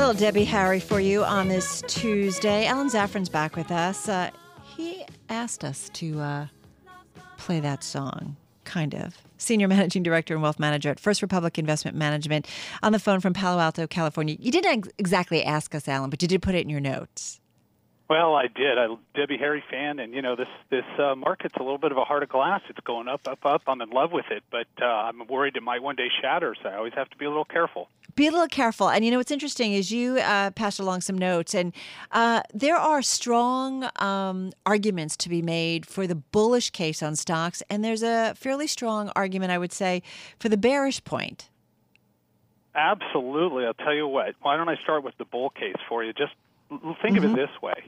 little Debbie Harry for you on this Tuesday. Alan Zafran's back with us. Uh, he asked us to uh, play that song, kind of. Senior Managing Director and Wealth Manager at First Republic Investment Management on the phone from Palo Alto, California. You didn't ex- exactly ask us, Alan, but you did put it in your notes. Well, I did. I Debbie Harry fan, and you know this this uh, market's a little bit of a heart of glass. It's going up, up, up. I'm in love with it, but uh, I'm worried it might one day shatter. So I always have to be a little careful. Be a little careful. And you know what's interesting is you uh, passed along some notes, and uh, there are strong um, arguments to be made for the bullish case on stocks, and there's a fairly strong argument, I would say, for the bearish point. Absolutely. I'll tell you what. Why don't I start with the bull case for you? Just think mm-hmm. of it mm-hmm. this way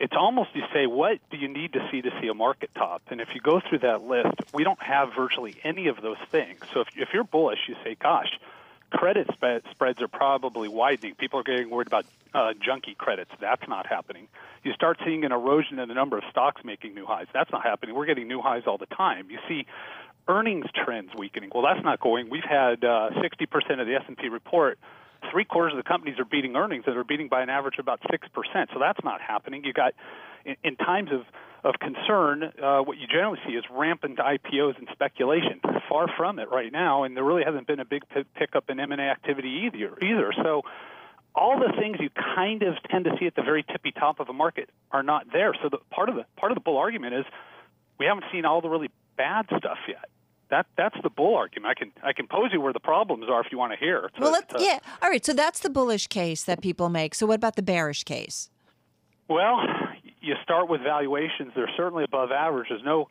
it's almost you say, what do you need to see to see a market top? And if you go through that list, we don't have virtually any of those things. So if, if you're bullish, you say, gosh, credit sp- spreads are probably widening. People are getting worried about uh, junky credits. That's not happening. You start seeing an erosion in the number of stocks making new highs. That's not happening. We're getting new highs all the time. You see earnings trends weakening. Well, that's not going. We've had uh, 60% of the S&P report three quarters of the companies are beating earnings that are beating by an average of about six percent. So that's not happening. You got in, in times of of concern, uh, what you generally see is rampant IPOs and speculation. Far from it right now, and there really hasn't been a big p- pickup in M&A activity either. Either so. All the things you kind of tend to see at the very tippy top of a market are not there. So the part of the part of the bull argument is we haven't seen all the really bad stuff yet that that's the bull argument. I can I can pose you where the problems are if you want to hear. well, let's, uh, yeah, all right. So that's the bullish case that people make. So what about the bearish case? Well, you start with valuations. They're certainly above average. There's no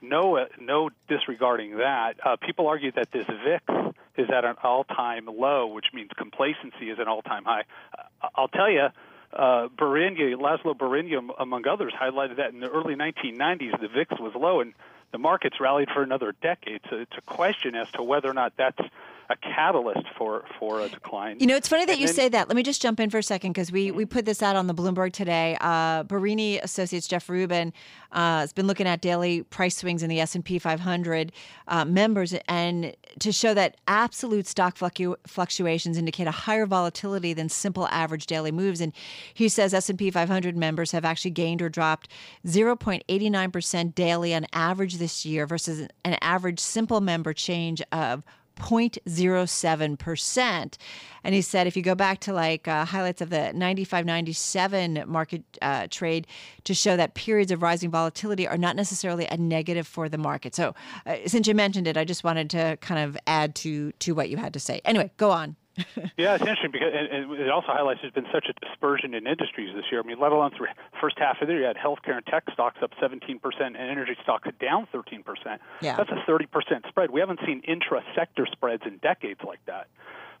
no uh, no disregarding that. Uh, people argue that this VIX is at an all-time low, which means complacency is an all-time high. Uh, I'll tell you. Uh, Birinyi, Laszlo Birinyi, among others, highlighted that in the early 1990s the VIX was low, and the market's rallied for another decade. So it's a question as to whether or not that's a catalyst for for a decline. You know, it's funny that and you then, say that. Let me just jump in for a second because we we put this out on the Bloomberg today. Uh, Birinyi Associates Jeff Rubin uh, has been looking at daily price swings in the S and P 500 uh, members, and to show that absolute stock fluctu- fluctuations indicate a higher volatility than simple average daily moves. And he says S and P 500 members have actually gained or dropped 0.89 percent daily on average this year versus an average simple member change of 0.07%. And he said if you go back to like uh, highlights of the 95 97 market uh, trade to show that periods of rising volatility are not necessarily a negative for the market. So uh, since you mentioned it, I just wanted to kind of add to to what you had to say. Anyway, go on. yeah, it's interesting because and it also highlights there's been such a dispersion in industries this year. I mean, let alone through first half of the year, you had healthcare and tech stocks up 17% and energy stocks down 13%. Yeah. That's a 30% spread. We haven't seen intra-sector spreads in decades like that.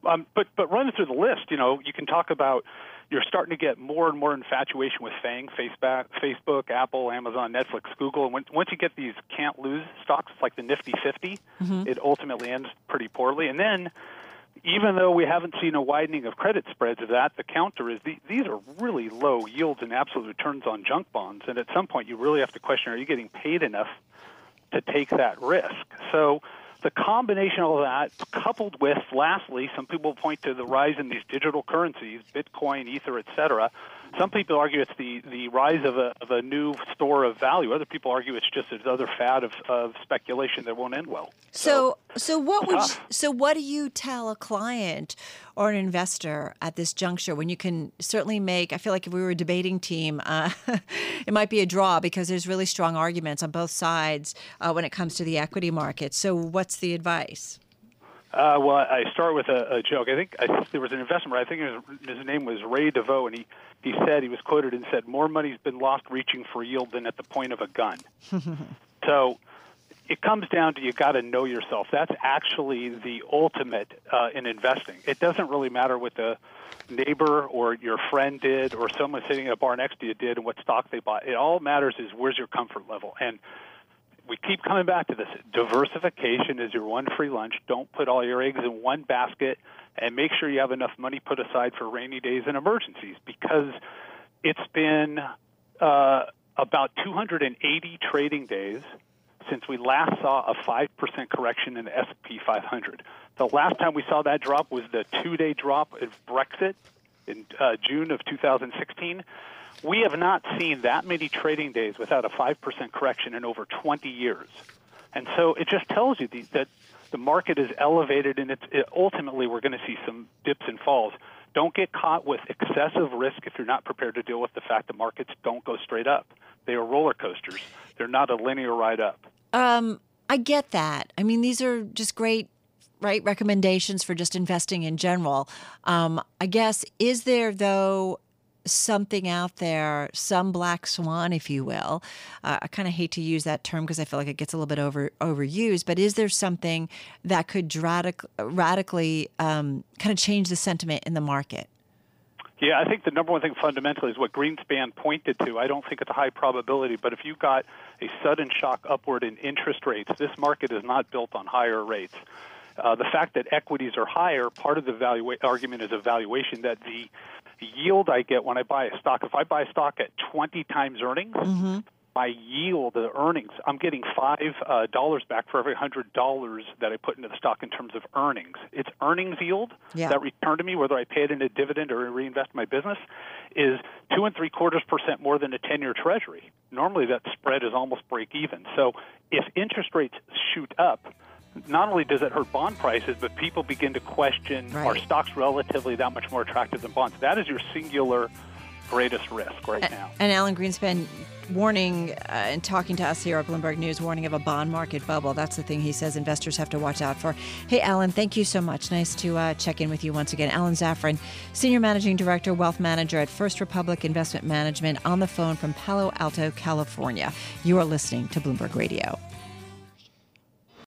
Um, but but running through the list, you know, you can talk about you're starting to get more and more infatuation with FANG, Facebook, Facebook, Apple, Amazon, Netflix, Google. And once you get these can't lose stocks like the Nifty 50, mm-hmm. it ultimately ends pretty poorly. And then even though we haven't seen a widening of credit spreads of that, the counter is the, these are really low yields and absolute returns on junk bonds. And at some point, you really have to question: Are you getting paid enough to take that risk? So, the combination of that, coupled with, lastly, some people point to the rise in these digital currencies, Bitcoin, Ether, et cetera some people argue it's the, the rise of a, of a new store of value. Other people argue it's just another fad of, of speculation that won't end well. So, so, so what would you, so what do you tell a client or an investor at this juncture when you can certainly make? I feel like if we were a debating team, uh, it might be a draw because there's really strong arguments on both sides uh, when it comes to the equity market. So, what's the advice? Uh, well, I start with a, a joke. I think I, there was an investment. I think was, his name was Ray DeVoe, and he he said he was quoted and said, "More money's been lost reaching for yield than at the point of a gun." so it comes down to you got to know yourself. That's actually the ultimate uh, in investing. It doesn't really matter what the neighbor or your friend did or someone sitting at a bar next to you did and what stock they bought. It all matters is where's your comfort level and we keep coming back to this. Diversification is your one free lunch. Don't put all your eggs in one basket and make sure you have enough money put aside for rainy days and emergencies because it's been uh, about 280 trading days since we last saw a 5% correction in the S&P 500. The last time we saw that drop was the two-day drop of Brexit in uh, June of 2016. We have not seen that many trading days without a 5% correction in over 20 years. And so it just tells you that the market is elevated, and it's, it, ultimately we're going to see some dips and falls. Don't get caught with excessive risk if you're not prepared to deal with the fact that markets don't go straight up. They are roller coasters. They're not a linear ride up. Um, I get that. I mean, these are just great, right? Recommendations for just investing in general. Um, I guess, is there, though, something out there, some black swan, if you will. Uh, I kind of hate to use that term because I feel like it gets a little bit over overused. But is there something that could radic- radically um, kind of change the sentiment in the market? Yeah, I think the number one thing fundamentally is what Greenspan pointed to. I don't think it's a high probability, but if you got a sudden shock upward in interest rates, this market is not built on higher rates. Uh, the fact that equities are higher, part of the argument is a valuation that the yield I get when I buy a stock, if I buy a stock at 20 times earnings, mm-hmm. my yield, the earnings, I'm getting five uh, dollars back for every hundred dollars that I put into the stock in terms of earnings. It's earnings yield yeah. that return to me, whether I pay it in a dividend or reinvest in my business, is two and three quarters percent more than a 10-year Treasury. Normally, that spread is almost break even. So, if interest rates shoot up not only does it hurt bond prices, but people begin to question right. are stocks relatively that much more attractive than bonds? That is your singular greatest risk right and, now. And Alan Greenspan warning uh, and talking to us here at Bloomberg News, warning of a bond market bubble. That's the thing he says investors have to watch out for. Hey, Alan, thank you so much. Nice to uh, check in with you once again. Alan Zafran, Senior Managing Director, Wealth Manager at First Republic Investment Management, on the phone from Palo Alto, California. You are listening to Bloomberg Radio.